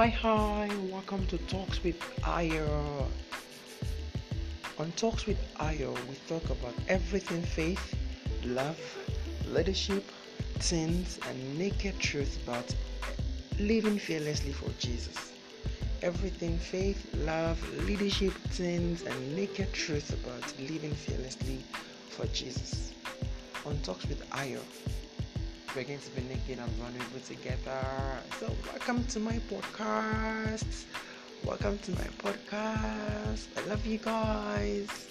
Hi, hi, welcome to Talks with Ayo. On Talks with Ayo, we talk about everything faith, love, leadership, sins, and naked truth about living fearlessly for Jesus. Everything faith, love, leadership, sins, and naked truth about living fearlessly for Jesus. On Talks with Ayo, we're going to be naked and vulnerable together. So, welcome to my podcast. Welcome to my podcast. I love you guys.